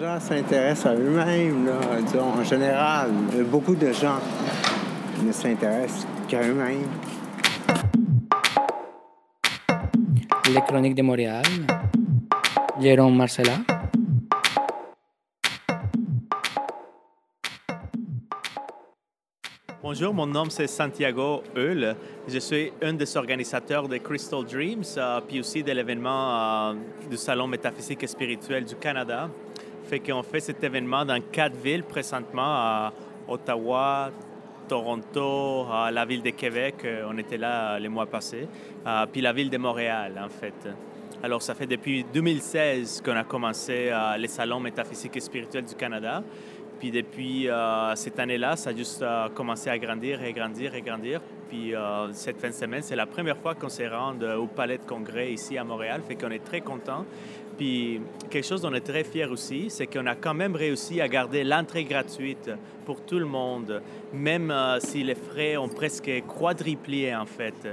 gens s'intéressent à eux-mêmes, disons, en général. Beaucoup de gens ne s'intéressent qu'à eux-mêmes. Les Chroniques de Montréal, Jérôme Marcella. Bonjour, mon nom c'est Santiago Eul. Je suis un des organisateurs de Crystal Dreams, euh, puis aussi de l'événement euh, du Salon métaphysique et spirituel du Canada. Fait qu'on fait cet événement dans quatre villes présentement, à Ottawa, Toronto, à la ville de Québec, euh, on était là les mois passés, puis la ville de Montréal en fait. Alors ça fait depuis 2016 qu'on a commencé les salons métaphysiques et spirituels du Canada. Puis depuis euh, cette année-là, ça a juste euh, commencé à grandir et grandir et grandir. Puis euh, cette fin de semaine, c'est la première fois qu'on se rend au Palais de Congrès ici à Montréal, fait qu'on est très content. Puis quelque chose dont on est très fiers aussi, c'est qu'on a quand même réussi à garder l'entrée gratuite pour tout le monde, même si les frais ont presque quadruplé en fait.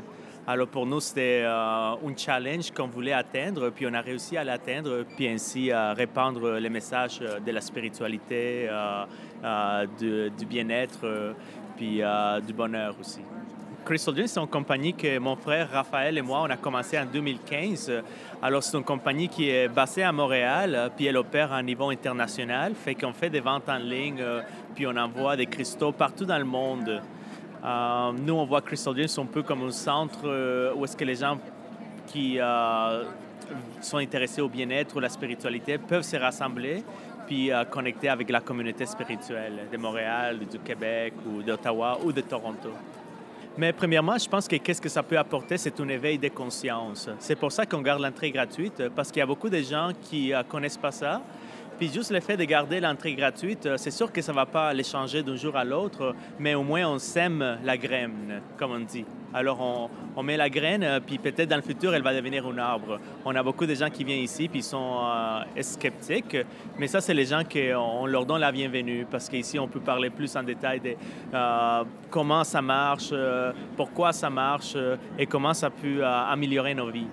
Alors pour nous, c'était euh, un challenge qu'on voulait atteindre, puis on a réussi à l'atteindre, puis ainsi à répandre les messages de la spiritualité, euh, euh, du bien-être, puis du bonheur aussi. Crystal Dream, c'est une compagnie que mon frère Raphaël et moi, on a commencé en 2015. Alors, c'est une compagnie qui est basée à Montréal, puis elle opère à un niveau international, fait qu'on fait des ventes en ligne, puis on envoie des cristaux partout dans le monde. Euh, nous, on voit Crystal Dreams un peu comme un centre euh, où est-ce que les gens qui euh, sont intéressés au bien-être ou la spiritualité peuvent se rassembler puis connecter avec la communauté spirituelle de Montréal, du Québec ou d'Ottawa ou de Toronto. Mais premièrement, je pense que qu'est-ce que ça peut apporter, c'est un éveil de conscience. C'est pour ça qu'on garde l'entrée gratuite, parce qu'il y a beaucoup de gens qui ne connaissent pas ça, puis juste le fait de garder l'entrée gratuite, euh, c'est sûr que ça ne va pas les changer d'un jour à l'autre, mais au moins on sème la graine, comme on dit. Alors on, met la graine, euh, puis peut-être dans le futur, elle va devenir un arbre. On a beaucoup de gens qui viennent ici, puis ils sont euh, sceptiques, mais ça, c'est les gens qu'on leur donne la bienvenue, parce qu'ici, on peut parler plus en détail de comment ça marche, pourquoi ça marche et comment ça peut améliorer nos vies.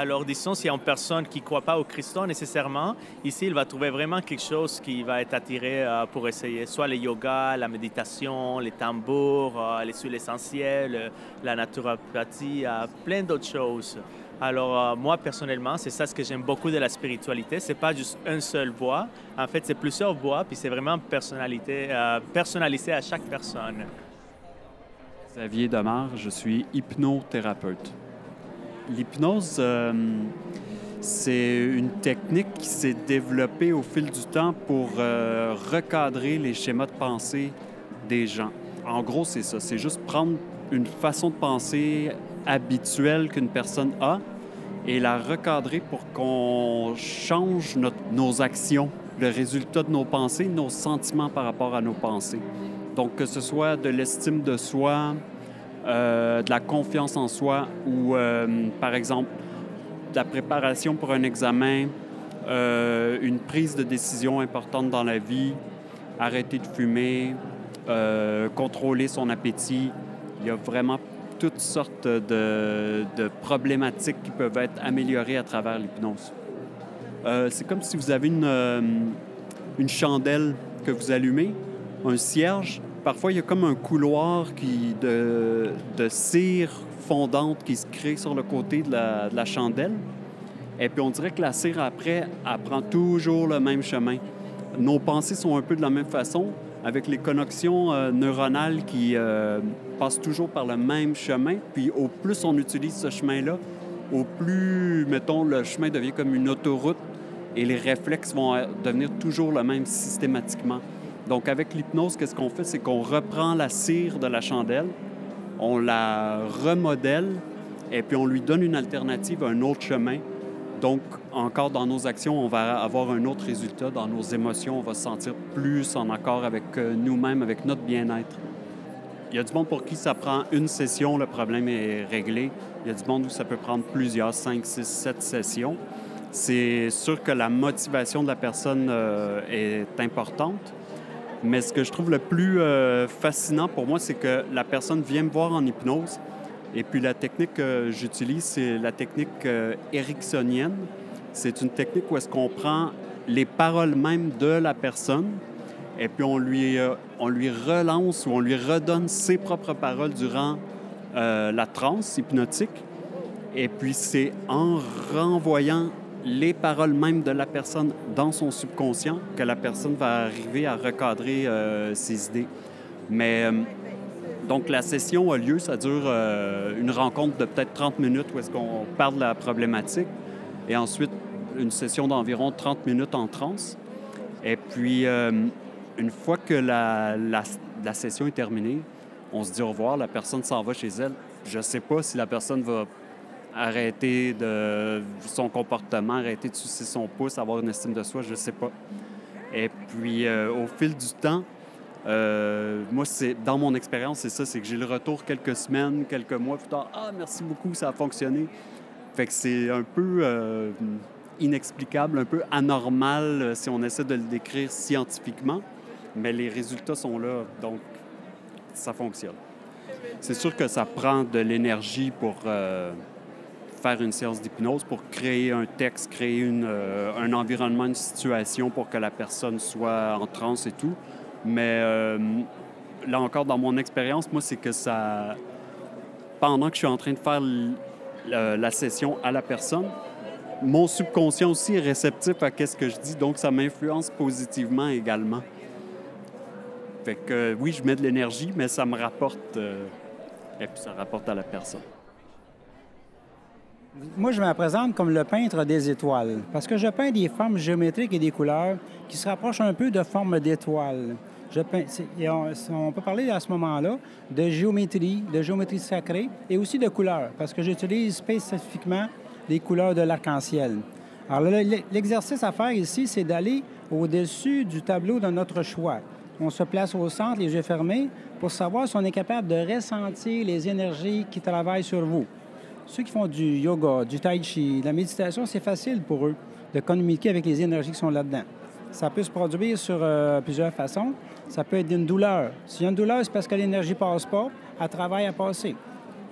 Alors, disons, s'il y a une personne qui ne croit pas au Christ nécessairement, ici, il va trouver vraiment quelque chose qui va être attiré euh, pour essayer, soit le yoga, la méditation, les tambours, euh, les huiles essentielles, euh, la naturopathie, plein d'autres choses. Alors, moi, personnellement, c'est ça ce que j'aime beaucoup de la spiritualité. C'est pas juste une seule voix. En fait, c'est plusieurs voix, puis c'est vraiment personnalité, personnalisé à chaque personne. Xavier Demar, je suis hypnothérapeute. L'hypnose, euh, c'est une technique qui s'est développée au fil du temps pour euh, recadrer les schémas de pensée des gens. En gros, c'est ça. C'est juste prendre une façon de penser habituelle qu'une personne a et la recadrer pour qu'on change nos actions, le résultat de nos pensées, nos sentiments par rapport à nos pensées. Donc, que ce soit de l'estime de soi, euh, de la confiance en soi ou, euh, par exemple, de la préparation pour un examen, euh, une prise de décision importante dans la vie, arrêter de fumer, contrôler son appétit. Il y a vraiment toutes sortes de, problématiques qui peuvent être améliorées à travers l'hypnose. c'est comme si vous avez une, une chandelle que vous allumez, un cierge, parfois, il y a comme un couloir qui, de, cire fondante qui se crée sur le côté de la, chandelle. Et puis, on dirait que la cire, après, elle prend toujours le même chemin. Nos pensées sont un peu de la même façon, avec les connexions euh, neuronales qui euh, passent toujours par le même chemin. Puis, au plus on utilise ce chemin-là, au plus, mettons, le chemin devient comme une autoroute et les réflexes vont euh, devenir toujours le même systématiquement. Donc, avec l'hypnose, qu'est-ce qu'on fait? C'est qu'on reprend la cire de la chandelle, on la remodèle et puis on lui donne une alternative, un autre chemin. Donc, encore dans nos actions, on va avoir un autre résultat. Dans nos émotions, on va se sentir plus en accord avec euh, nous-mêmes, avec notre bien-être. Il y a du monde pour qui ça prend une session, le problème est réglé. Il y a du monde où ça peut prendre plusieurs, cinq, six, sept sessions. C'est sûr que la motivation de la personne euh, est importante, mais ce que je trouve le plus euh, fascinant pour moi, c'est que la personne vient me voir en hypnose. Et puis la technique que j'utilise, c'est la technique euh, ericksonienne. C'est une technique où est-ce qu'on prend les paroles même de la personne, et puis on lui, euh, on lui relance ou on lui redonne ses propres paroles durant euh, la transe hypnotique. Et puis c'est en renvoyant les paroles même de la personne dans son subconscient que la personne va arriver à recadrer euh, ses idées. Mais donc la session a lieu, ça dure une rencontre de peut-être 30 minutes où est-ce qu'on parle de la problématique et ensuite une session d'environ 30 minutes en transe. Et puis une fois que la, session est terminée, on se dit au revoir, la personne s'en va chez elle. Je ne sais pas si la personne va arrêter de son comportement, arrêter de sucer son pouce, avoir une estime de soi, je ne sais pas. Et puis, euh, au fil du temps, euh, moi, c'est dans mon expérience, c'est ça, c'est que j'ai le retour quelques semaines, quelques mois plus tard. Ah, merci beaucoup, ça a fonctionné. Fait que c'est un peu euh, inexplicable, un peu anormal si on essaie de le décrire scientifiquement mais les résultats sont là, donc ça fonctionne. C'est sûr que ça prend de l'énergie pour faire une séance d'hypnose, pour créer un texte, créer une, euh, un environnement, une situation pour que la personne soit en transe et tout. Mais euh, là encore, dans mon expérience, moi, c'est que ça... Pendant que je suis en train de faire la session à la personne, mon subconscient aussi est réceptif à ce que je dis, donc ça m'influence positivement également. Fait que oui, je mets de l'énergie, mais ça me rapporte, euh, et puis ça rapporte à la personne. Moi, je me présente comme le peintre des étoiles, parce que je peins des formes géométriques et des couleurs qui se rapprochent un peu de formes d'étoiles. Peins, on, peut parler à ce moment-là de géométrie, de géométrie sacrée et aussi de couleurs, parce que j'utilise spécifiquement les couleurs de l'arc-en-ciel. Alors, l'exercice à faire ici, c'est d'aller au-dessus du tableau de notre choix on se place au centre, les yeux fermés, pour savoir si on est capable de ressentir les énergies qui travaillent sur vous. Ceux qui font du yoga, du tai chi, de la méditation, c'est facile pour eux de communiquer avec les énergies qui sont là-dedans. Ça peut se produire sur euh, plusieurs façons. Ça peut être une douleur. S'il y a une douleur, c'est parce que l'énergie ne passe pas, elle travaille à passer.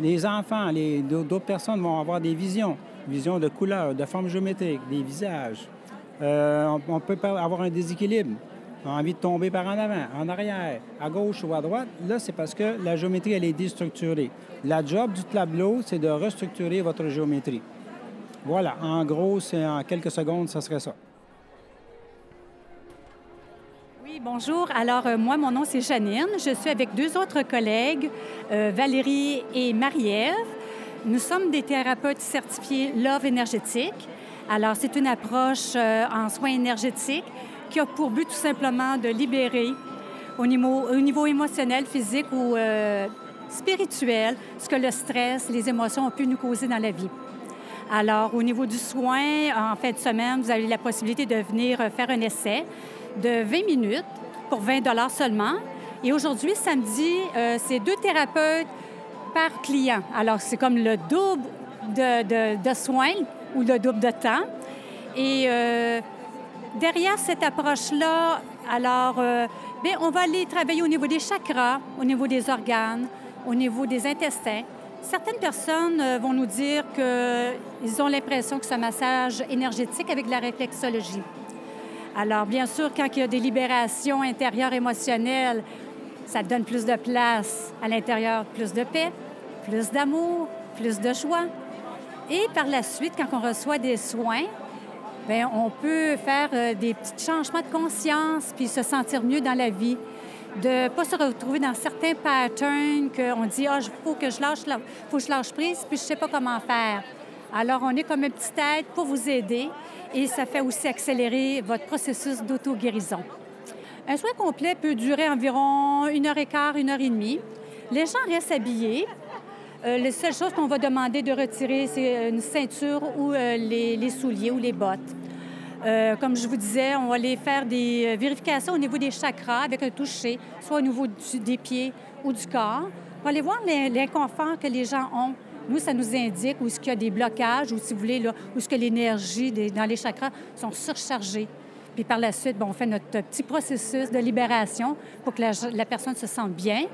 Les enfants, d'autres personnes vont avoir des visions, visions de couleurs, de formes géométriques, des visages. Euh, on peut avoir un déséquilibre envie de tomber par en avant, en arrière, à gauche ou à droite, là, c'est parce que la géométrie, elle est déstructurée. La job du tableau, c'est de restructurer votre géométrie. Voilà, en gros, c'est en quelques secondes, ça serait ça. Oui, bonjour. Alors, euh, moi, mon nom, c'est Janine. Je suis avec deux autres collègues, euh, Valérie et Marie-Ève. Nous sommes des thérapeutes certifiés Love énergétique. Alors, c'est une approche euh, en soins énergétiques qui a pour but tout simplement de libérer au niveau, au niveau émotionnel, physique ou euh, spirituel ce que le stress, les émotions ont pu nous causer dans la vie. Alors, au niveau du soin, en fin de semaine, vous avez la possibilité de venir faire un essai de 20 minutes pour 20 dollars seulement. Et aujourd'hui, samedi, euh, c'est deux thérapeutes par client. Alors, c'est comme le double de, soins ou le double de temps. Et euh, derrière cette approche-là, alors, euh, on va aller travailler au niveau des chakras, au niveau des organes, au niveau des intestins. Certaines personnes euh, vont nous dire qu'ils ont l'impression que c'est un massage énergétique avec la réflexologie. Alors, bien sûr, quand il y a des libérations intérieures émotionnelles, ça donne plus de place à l'intérieur, plus de paix, plus d'amour, plus de joie. Et par la suite, quand on reçoit des soins, Bien, on peut faire euh, des petits changements de conscience puis se sentir mieux dans la vie. De ne pas se retrouver dans certains patterns qu'on dit Ah, il faut que je lâche, faut que je lâche prise, puis je ne sais pas comment faire. Alors, on est comme une petite aide pour vous aider et ça fait aussi accélérer votre processus d'auto-guérison. Un soin complet peut durer environ une heure et quart, une heure et demie. Les gens restent habillés, euh, la seule chose qu'on va demander de retirer, c'est une ceinture ou euh, les, souliers ou les bottes. Euh, comme je vous disais, on va aller faire des vérifications au niveau des chakras avec un toucher, soit au niveau des pieds ou du corps. Va aller voir l'inconfort que les gens ont. Nous, ça nous indique où est-ce qu'il y a des blocages ou, si vous voulez, là, où est-ce que l'énergie dans les chakras sont surchargées. Puis par la suite, on fait notre petit processus de libération pour que la personne se sente bien,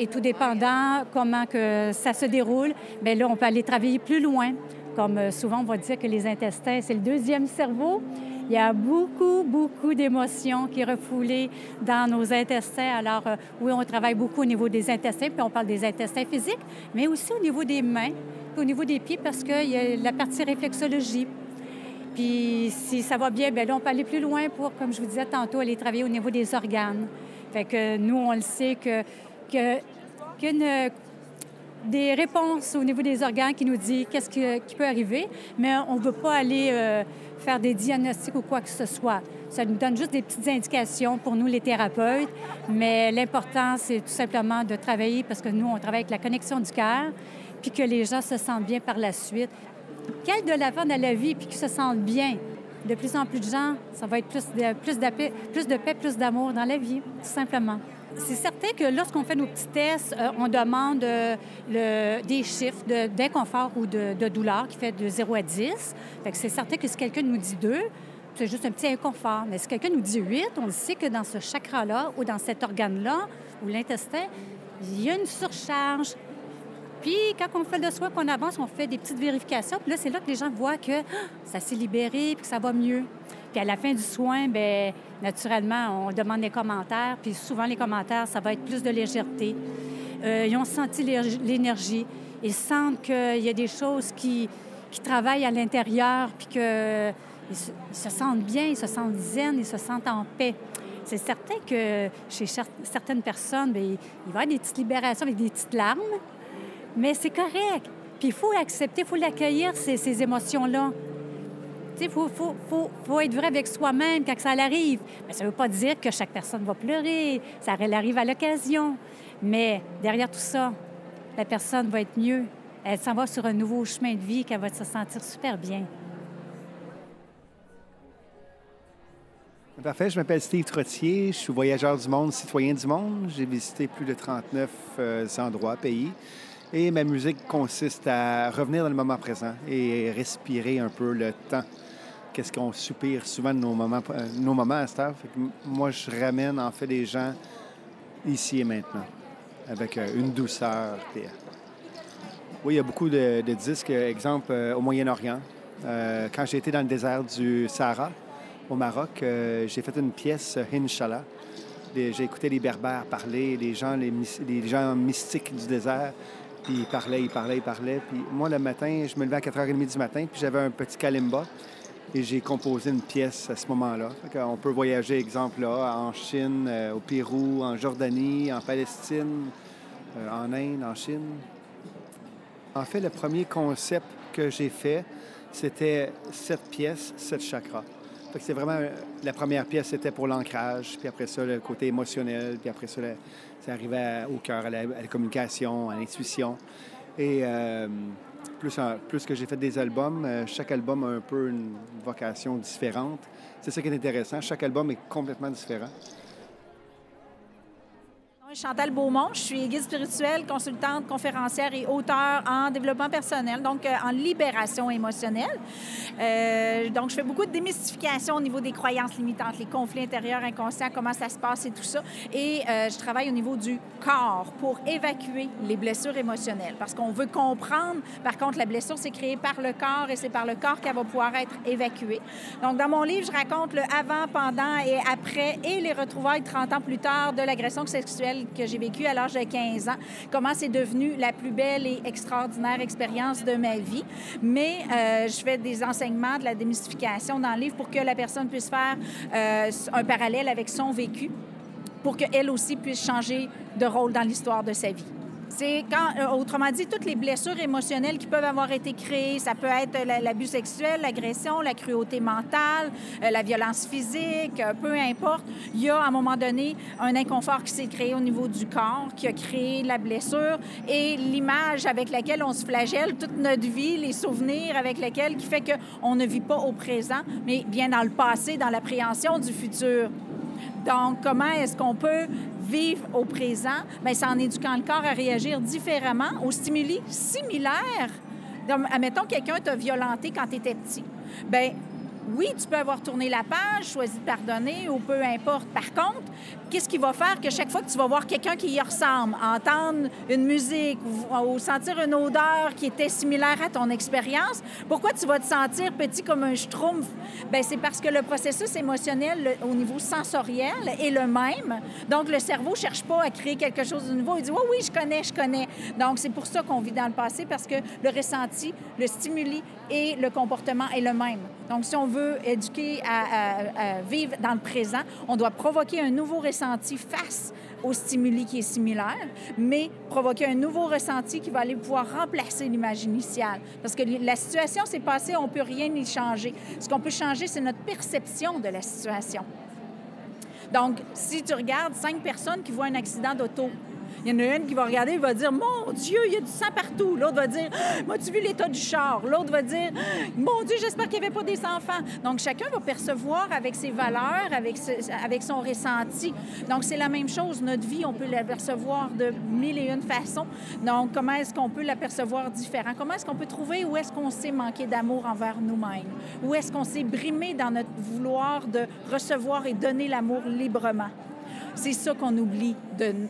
et tout dépendant comment que ça se déroule, bien là, on peut aller travailler plus loin. Comme euh, souvent, on va dire que les intestins, c'est le deuxième cerveau. Il y a beaucoup, beaucoup d'émotions qui refoulées dans nos intestins. Alors, euh, oui, on travaille beaucoup au niveau des intestins, puis on parle des intestins physiques, mais aussi au niveau des mains, puis au niveau des pieds, parce qu'il y a la partie réflexologie. Puis si ça va bien, bien là, on peut aller plus loin pour, comme je vous disais tantôt, aller travailler au niveau des organes. Fait que nous, on le sait que, des réponses au niveau des organes qui nous dit qu'est-ce qui, peut arriver, mais on ne veut pas aller euh, faire des diagnostics ou quoi que ce soit. Ça nous donne juste des petites indications pour nous, les thérapeutes, mais l'important, c'est tout simplement de travailler parce que nous, on travaille avec la connexion du cœur, puis que les gens se sentent bien par la suite. Quel de l'avant dans la vie, puis qu'ils se sentent bien? De plus en plus de gens, ça va être plus de, plus, de paix, plus d'amour dans la vie, tout simplement. C'est certain que lorsqu'on fait nos petits tests, euh, on demande euh, des chiffres d'inconfort ou de, douleur qui fait de 0 à 10. c'est certain que si quelqu'un nous dit 2, c'est juste un petit inconfort. Mais si quelqu'un nous dit 8, on sait que dans ce chakra-là ou dans cet organe-là ou l'intestin, il y a une surcharge. Puis, quand on fait le soin, qu'on avance, on fait des petites vérifications. Puis là, c'est là que les gens voient que ah, ça s'est libéré puis que ça va mieux. Puis à la fin du soin, bien, naturellement, on demande des commentaires. Puis souvent, les commentaires, ça va être plus de légèreté. Euh, ils ont senti l'énergie. Ils sentent qu'il y a des choses qui, qui travaillent à l'intérieur, puis qu'ils se, se sentent bien, ils se sentent zen, ils se sentent en paix. C'est certain que chez certaines personnes, bien, il va y avoir des petites libérations avec des petites larmes, mais c'est correct. Puis il faut accepter, il faut l'accueillir, ces émotions-là. Il faut, être vrai avec soi-même quand ça arrive. Ça ne veut pas dire que chaque personne va pleurer. Ça arrive à l'occasion. Mais derrière tout ça, la personne va être mieux. Elle s'en va sur un nouveau chemin de vie qu'elle va se sentir super bien. Parfait, je m'appelle Steve Trottier, je suis voyageur du monde, citoyen du monde. J'ai visité plus de 39 euh, endroits, pays. Et ma musique consiste à revenir dans le moment présent et respirer un peu le temps qu'est-ce qu'on soupire souvent de nos moments, euh, nos à cette heure. moi, je ramène en fait les gens ici et maintenant, avec euh, une douceur. Euh, oui, il y a beaucoup de, disques, exemple au Moyen-Orient. quand j'ai été dans le désert du Sahara, au Maroc, j'ai fait une pièce, Inshallah. J'ai écouté les Berbères parler, les gens, les, les gens mystiques du désert. Puis ils parlaient, ils parlaient, ils parlaient. Puis moi, le matin, je me levais à 4h30 du matin, puis j'avais un petit kalimba et j'ai composé une pièce à ce moment-là. On peut voyager, exemple, là, en Chine, euh, au Pérou, en Jordanie, en Palestine, euh, en Inde, en Chine. En fait, le premier concept que j'ai fait, c'était cette pièce, cette chakra. c'est vraiment la première pièce, c'était pour l'ancrage, puis après ça, le côté émotionnel, puis après ça, ça arrivait au cœur, à la, communication, à l'intuition. Et euh, plus, que j'ai fait des albums, euh, chaque album a un peu une vocation différente. C'est ça qui est intéressant. Chaque album est complètement différent. Chantal Beaumont, je suis guide spirituelle, consultante, conférencière et auteur en développement personnel, donc euh, en libération émotionnelle. Euh, donc, je fais beaucoup de démystification au niveau des croyances limitantes, les conflits intérieurs inconscients, comment ça se passe et tout ça. Et euh, je travaille au niveau du corps pour évacuer les blessures émotionnelles parce qu'on veut comprendre. Par contre, la blessure, c'est créé par le corps et c'est par le corps qu'elle va pouvoir être évacuée. Donc, dans mon livre, je raconte le avant, pendant et après et les retrouvailles 30 ans plus tard de l'agression sexuelle que j'ai vécu à l'âge de 15 ans, comment c'est devenu la plus belle et extraordinaire expérience de ma vie. Mais euh, je fais des enseignements, de la démystification dans le livre pour que la personne puisse faire euh, un parallèle avec son vécu pour qu'elle aussi puisse changer de rôle dans l'histoire de sa vie. C'est quand, euh, autrement dit, toutes les blessures émotionnelles qui peuvent avoir été créées, ça peut être l'abus sexuel, l'agression, la cruauté mentale, euh, la violence physique, euh, peu importe. Il y a à un moment donné un inconfort qui s'est créé au niveau du corps, qui a créé la blessure et l'image avec laquelle on se flagelle toute notre vie, les souvenirs avec lesquels qui fait qu'on ne vit pas au présent, mais bien dans le passé, dans l'appréhension du futur. Donc, comment est-ce qu'on peut vivre au présent? Bien, c'est en éduquant le corps à réagir différemment aux stimuli similaires. Donc, admettons, quelqu'un t'a violenté quand tu étais petit. Bien, oui, tu peux avoir tourné la page, choisi de pardonner ou peu importe. Par contre, qu'est-ce qui va faire que chaque fois que tu vas voir quelqu'un qui y ressemble, entendre une musique ou, sentir une odeur qui était similaire à ton expérience, pourquoi tu vas te sentir petit comme un schtroumpf? Bien, c'est parce que le processus émotionnel au niveau sensoriel est le même. Donc, le cerveau ne cherche pas à créer quelque chose de nouveau. Il dit, oui, oui, je connais, je connais. Donc, c'est pour ça qu'on vit dans le passé parce que le ressenti, le stimuli et le comportement est le même. Donc, si on veut éduquer à, vivre dans le présent, on doit provoquer un nouveau ressenti face au stimuli qui est similaire, mais provoquer un nouveau ressenti qui va aller pouvoir remplacer l'image initiale. Parce que la situation s'est passée, on ne peut rien y changer. Ce qu'on peut changer, c'est notre perception de la situation. Donc, si tu regardes cinq personnes qui voient un accident d'auto, il y en a une qui va regarder et va dire Mon Dieu, il y a du sang partout. L'autre va dire M'as-tu vu l'état du char L'autre va dire Mon Dieu, j'espère qu'il n'y avait pas des enfants. Donc, chacun va percevoir avec ses valeurs, avec, avec son ressenti. Donc, c'est la même chose. Notre vie, on peut la percevoir de mille et une façons. Donc, comment est-ce qu'on peut la percevoir différent? Comment est-ce qu'on peut trouver où est-ce qu'on s'est manqué d'amour envers nous-mêmes? Où est-ce qu'on s'est brimé dans notre vouloir de recevoir et donner l'amour librement? C'est ça qu'on oublie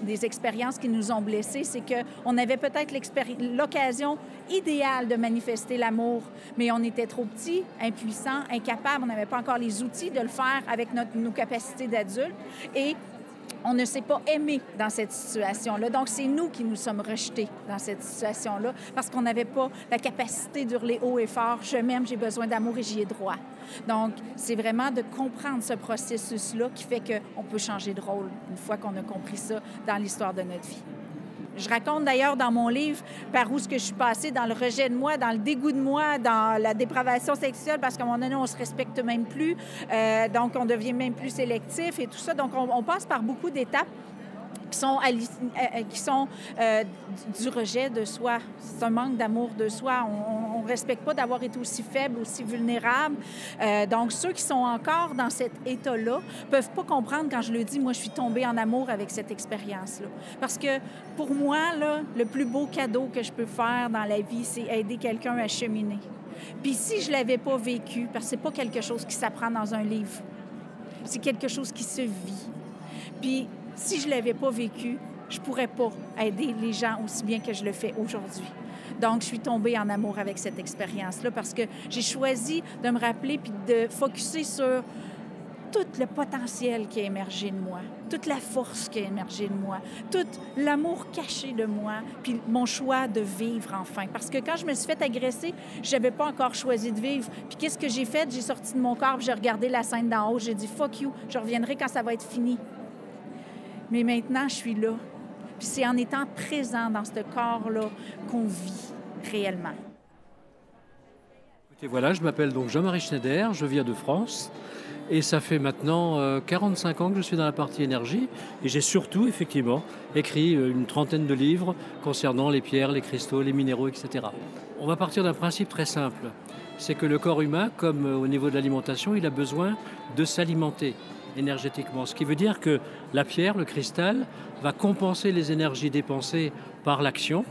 des expériences qui nous ont blessés, c'est qu'on avait peut-être l'occasion idéale de manifester l'amour, mais on était trop petits, impuissants, incapables, on n'avait pas encore les outils de le faire avec nos capacités d'adultes. Et on ne s'est pas aimé dans cette situation-là. Donc, c'est nous qui nous sommes rejetés dans cette situation-là parce qu'on n'avait pas la capacité d'hurler haut et fort Je m'aime, j'ai besoin d'amour et j'y ai droit. Donc, c'est vraiment de comprendre ce processus-là qui fait qu'on peut changer de rôle une fois qu'on a compris ça dans l'histoire de notre vie. Je raconte d'ailleurs dans mon livre par où ce que je suis passée, dans le rejet de moi, dans le dégoût de moi, dans la dépravation sexuelle, parce qu'à un moment donné, on se respecte même plus, euh, donc on devient même plus sélectif et tout ça. Donc, on passe par beaucoup d'étapes qui sont, euh, euh, euh, du rejet de soi. C'est un manque d'amour de soi. On ne respecte pas d'avoir été aussi faible, aussi vulnérable. donc, ceux qui sont encore dans cet état-là peuvent pas comprendre quand je le dis, moi, je suis tombée en amour avec cette expérience-là. Parce que pour moi, là, le plus beau cadeau que je peux faire dans la vie, c'est aider quelqu'un à cheminer. Puis si je l'avais pas vécu, parce que c'est pas quelque chose qui s'apprend dans un livre, c'est quelque chose qui se vit. Puis si je ne l'avais pas vécu, je ne pourrais pas aider les gens aussi bien que je le fais aujourd'hui. Donc, je suis tombée en amour avec cette expérience-là parce que j'ai choisi de me rappeler puis de focuser sur tout le potentiel qui a émergé de moi, toute la force qui a émergé de moi, tout l'amour caché de moi, puis mon choix de vivre enfin. Parce que quand je me suis fait agresser, je n'avais pas encore choisi de vivre. Puis qu'est-ce que j'ai fait? J'ai sorti de mon corps, j'ai regardé la scène d'en haut, j'ai dit « fuck you, je reviendrai quand ça va être fini ». Mais maintenant, je suis là. C'est en étant présent dans ce corps-là qu'on vit réellement. Écoutez, voilà, je m'appelle donc Jean-Marie Schneider, je viens de France. Et ça fait maintenant 45 euh, ans que je suis dans la partie énergie. Et j'ai surtout, effectivement, écrit euh, une trentaine de livres concernant les pierres, les cristaux, les minéraux, etc. On va partir d'un principe très simple. C'est que le corps humain, comme euh, au niveau de l'alimentation, il a besoin de s'alimenter énergétiquement. Ce qui veut dire que la pierre, le cristal, va compenser les énergies dépensées par l'action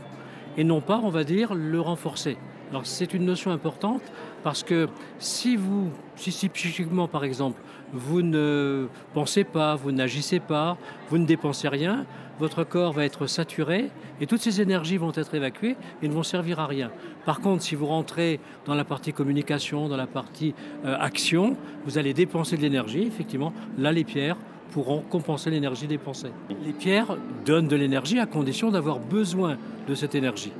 et non pas, on va dire, le renforcer. Alors c'est une notion importante parce que si vous, si, psychiquement par exemple, vous ne pensez pas, vous n'agissez pas, vous ne dépensez rien, votre corps va être saturé et toutes ces énergies vont être évacuées et ne vont servir à rien. Par contre, si vous rentrez dans la partie communication, dans la partie euh, action, vous allez dépenser de l'énergie. Effectivement, là, les pierres pourront compenser l'énergie dépensée. Les pierres donnent de l'énergie à condition d'avoir besoin de cette énergie,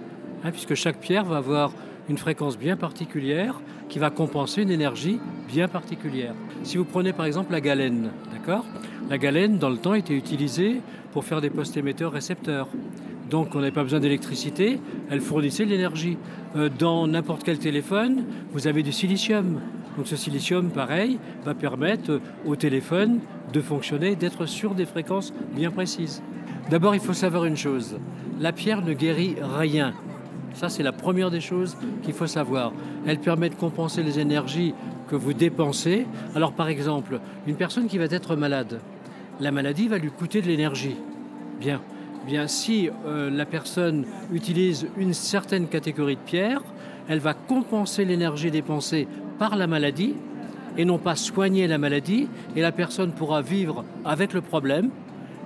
hein, puisque chaque pierre va avoir une fréquence bien particulière qui va compenser une énergie bien particulière. Si vous prenez par exemple la galène, d'accord? La galène, dans le temps, était utilisée pour faire des postes émetteurs-récepteurs. Donc on n'avait pas besoin d'électricité, elle fournissait de l'énergie. Euh, dans n'importe quel téléphone, vous avez du silicium. Donc ce silicium, pareil, va permettre au téléphone de fonctionner, d'être sur des fréquences bien précises. D'abord, il faut savoir une chose, la pierre ne guérit rien. Ça, c'est la première des choses qu'il faut savoir. Elle permet de compenser les énergies que vous dépensez. Alors par exemple, une personne qui va être malade, la maladie va lui coûter de l'énergie. Bien. Bien, si euh, la personne utilise une certaine catégorie de pierres, elle va compenser l'énergie dépensée par la maladie et non pas soigner la maladie, et la personne pourra vivre avec le problème,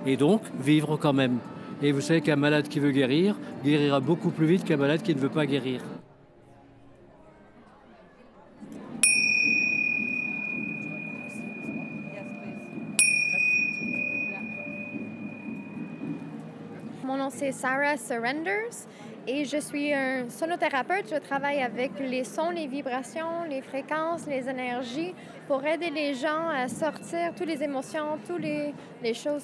et donc vivre quand même. Et vous savez qu'un malade qui veut guérir guérira beaucoup plus vite qu'un malade qui ne veut pas guérir. Mon nom c'est Sarah Surrenders et je suis un sonothérapeute. Je travaille avec les sons, les vibrations, les fréquences, les énergies pour aider les gens à sortir toutes les émotions, toutes les, les choses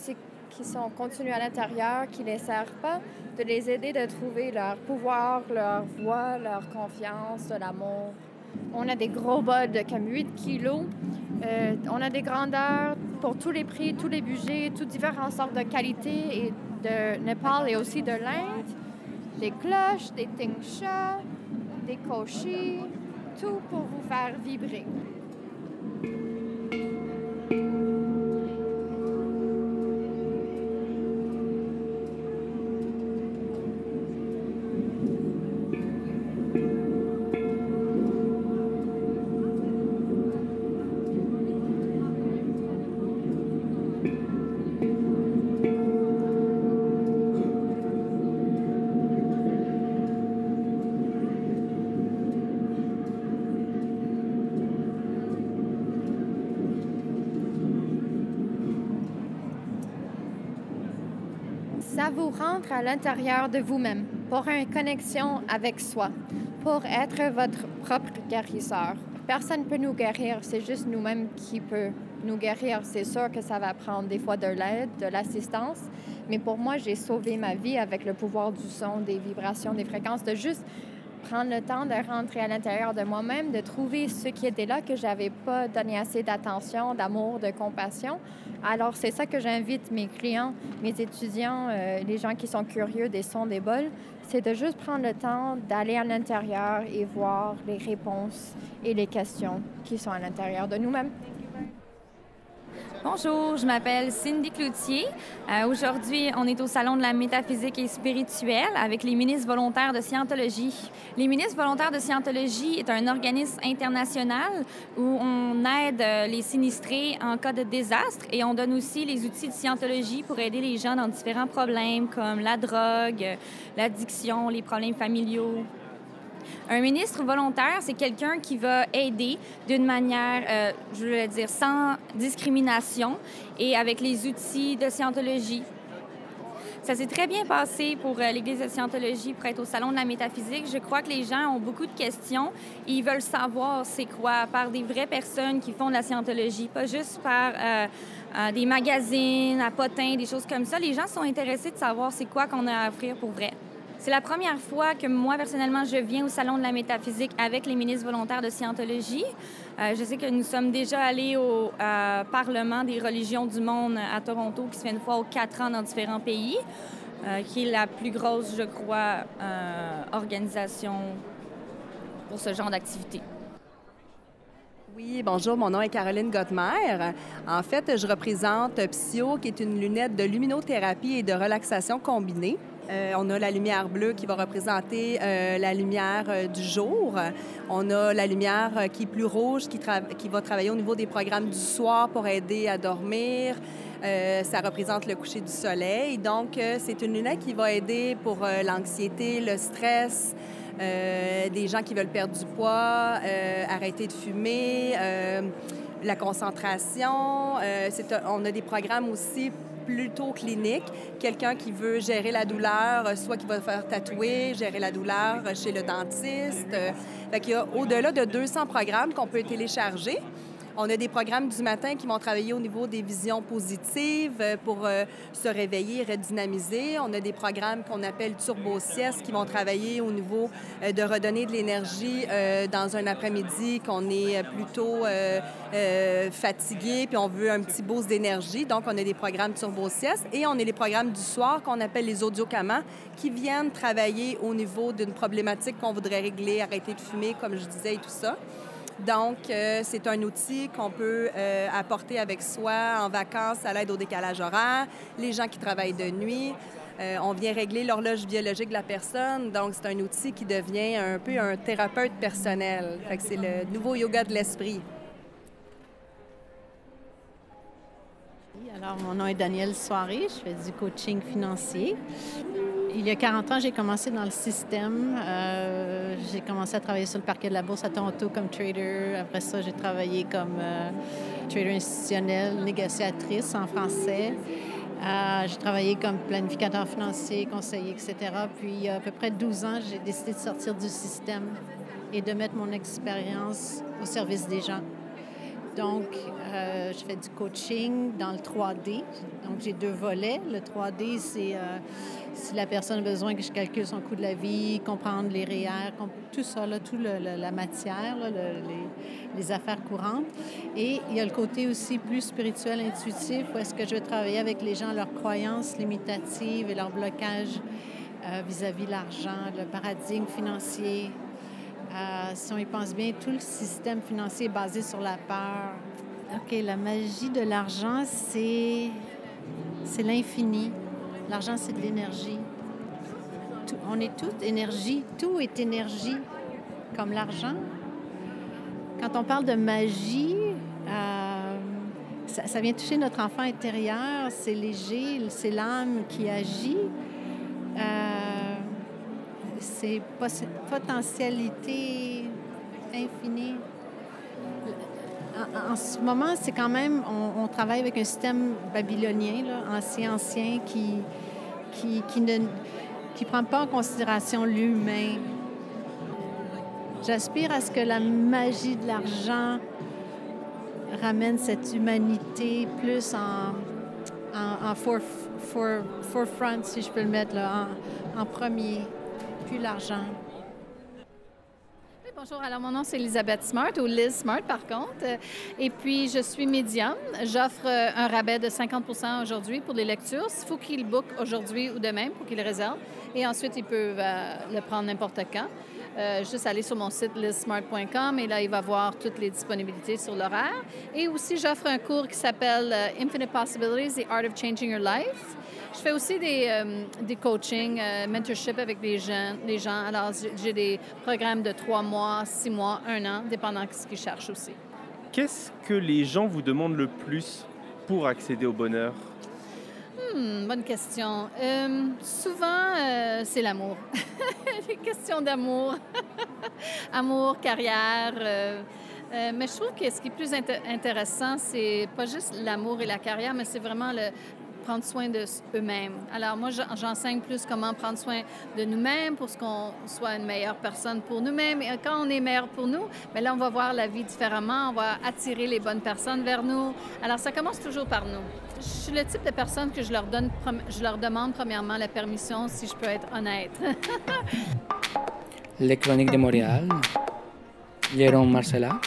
qui sont contenues à l'intérieur, qui ne les servent pas, de les aider de trouver leur pouvoir, leur voix, leur confiance, l'amour. On a des gros bols de comme 8 kilos. Euh, on a des grandeurs pour tous les prix, tous les budgets, toutes différentes sortes de qualités et de Népal et aussi de l'Inde. Des cloches, des tingsha, des koshis, tout pour vous faire vibrer. Vous rentre à l'intérieur de vous-même pour une connexion avec soi, pour être votre propre guérisseur. Personne ne peut nous guérir, c'est juste nous-mêmes qui peut nous guérir. C'est sûr que ça va prendre des fois de l'aide, de l'assistance, mais pour moi, j'ai sauvé ma vie avec le pouvoir du son, des vibrations, des fréquences, de juste prendre le temps de rentrer à l'intérieur de moi-même, de trouver ce qui était là que j'avais pas donné assez d'attention, d'amour, de compassion. Alors c'est ça que j'invite mes clients, mes étudiants, euh, les gens qui sont curieux des sons des bols, c'est de juste prendre le temps d'aller à l'intérieur et voir les réponses et les questions qui sont à l'intérieur de nous-mêmes. Bonjour, je m'appelle Cindy Cloutier. Euh, Aujourd'hui, on est au Salon de la métaphysique et spirituelle avec les ministres volontaires de scientologie. Les ministres volontaires de scientologie est un organisme international où on aide euh, les sinistrés en cas de désastre et on donne aussi les outils de scientologie pour aider les gens dans différents problèmes comme la drogue, euh, l'addiction, les problèmes familiaux. Un ministre volontaire, c'est quelqu'un qui va aider d'une manière, euh, je veux dire, sans discrimination et avec les outils de scientologie. Ça s'est très bien passé pour euh, l'Église de Scientologie pour être au Salon de la métaphysique. Je crois que les gens ont beaucoup de questions ils veulent savoir c'est quoi par des vraies personnes qui font de la scientologie, pas juste par euh, des magazines, à potins, des choses comme ça. Les gens sont intéressés de savoir c'est quoi qu'on a à offrir pour vrai. C'est la première fois que moi, personnellement, je viens au Salon de la métaphysique avec les ministres volontaires de Scientologie. Euh, je sais que nous sommes déjà allés au euh, Parlement des religions du monde à Toronto, qui se fait une fois aux quatre ans dans différents pays, euh, qui est la plus grosse, je crois, organisation pour ce genre d'activité. Oui, bonjour, mon nom est Caroline Gottmer. En fait, je représente Psyo, qui est une lunette de luminothérapie et de relaxation combinée. Euh, on a la lumière bleue qui va représenter euh, la lumière euh, du jour. On a la lumière qui est plus rouge, qui, qui va travailler au niveau des programmes du soir pour aider à dormir. Ça représente le coucher du soleil. Donc, c'est une lunette qui va aider pour l'anxiété, le stress, des gens qui veulent perdre du poids, arrêter de fumer, la concentration. On a des programmes aussi plutôt cliniques. Quelqu'un qui veut gérer la douleur, euh, soit qui va faire tatouer, gérer la douleur euh, chez le dentiste. Euh, fait qu'il y a au-delà de 200 programmes qu'on peut télécharger. On a des programmes du matin qui vont travailler au niveau des visions positives euh, pour euh, se réveiller, redynamiser. On a des programmes qu'on appelle turbo sieste qui vont travailler au niveau euh, de redonner de l'énergie dans un après-midi qu'on est plutôt fatigué puis on veut un petit boost d'énergie. Donc, on a des programmes turbo sieste et on a les programmes du soir qu'on appelle les audiocamans qui viennent travailler au niveau d'une problématique qu'on voudrait régler, arrêter de fumer, comme je disais, et tout ça. Donc, euh, c'est un outil qu'on peut euh, apporter avec soi en vacances à l'aide au décalage horaire, les gens qui travaillent de nuit. Euh, on vient régler l'horloge biologique de la personne, donc c'est un outil qui devient un peu un thérapeute personnel. c'est le nouveau yoga de l'esprit. Alors, mon nom est Danielle Soirée, je fais du coaching financier. Il y a 40 ans, j'ai commencé dans le système. Euh, j'ai commencé à travailler sur le parquet de la bourse à Toronto comme trader. Après ça, j'ai travaillé comme euh, trader institutionnel, négociatrice en français. Euh, j'ai travaillé comme planificateur financier, conseiller, etc. Puis, il y a à peu près 12 ans, j'ai décidé de sortir du système et de mettre mon expérience au service des gens. Donc, euh, je fais du coaching dans le 3D. Donc, j'ai deux volets. Le 3D, c'est euh, si la personne a besoin que je calcule son coût de la vie, comprendre les REER, tout ça, là, toute la matière, les, affaires courantes. Et il y a le côté aussi plus spirituel, intuitif, où est-ce que je vais travailler avec les gens, leurs croyances limitatives et leurs blocages euh, vis-à-vis de l'argent, le paradigme financier, euh, si on y pense bien, tout le système financier est basé sur la peur. OK, la magie de l'argent, c'est, c'est l'infini. L'argent, c'est de l'énergie. on est toute énergie. Tout est énergie, comme l'argent. Quand on parle de magie, euh, ça, vient toucher notre enfant intérieur. C'est léger, c'est l'âme qui agit. Euh, c'est potentialité infinie. En, ce moment, c'est quand même, on, travaille avec un système babylonien, ancien, ancien, qui, qui, qui ne qui prend pas en considération l'humain. J'aspire à ce que la magie de l'argent ramène cette humanité plus en, en, forefront, si je peux le mettre là, en premier l'argent. bonjour, alors mon nom c'est Elisabeth Smart ou Liz Smart par contre. Et puis je suis médium. J'offre euh, un rabais de 50 aujourd'hui pour les lectures. Il faut qu'ils bookent aujourd'hui ou demain pour qu'ils réservent. Et ensuite, ils peuvent euh, le prendre n'importe quand. Euh, juste aller sur mon site lizsmart.com et là, il va voir toutes les disponibilités sur l'horaire. Et aussi, j'offre un cours qui s'appelle Infinite Possibilities, The Art of Changing Your Life. Je fais aussi des, euh, des coachings, euh, mentorship avec des gens, des gens. Alors, j'ai des programmes de trois mois, six mois, un an, dépendant de ce qu'ils cherchent aussi. Qu'est-ce que les gens vous demandent le plus pour accéder au bonheur? Hmm, bonne question. Euh, souvent, c'est l'amour. les questions d'amour. Amour, carrière. mais je trouve que ce qui est plus intéressant, c'est pas juste l'amour et la carrière, mais c'est vraiment prendre soin de eux-mêmes. Alors moi, j'enseigne plus comment prendre soin de nous-mêmes pour qu'on soit une meilleure personne pour nous-mêmes. Et quand on est meilleur pour nous, bien là, on va voir la vie différemment, on va attirer les bonnes personnes vers nous. Alors ça commence toujours par nous. Je suis le type de personne que je leur demande premièrement la permission, si je peux être honnête. Les Chroniques de Montréal, Jérôme Marcella.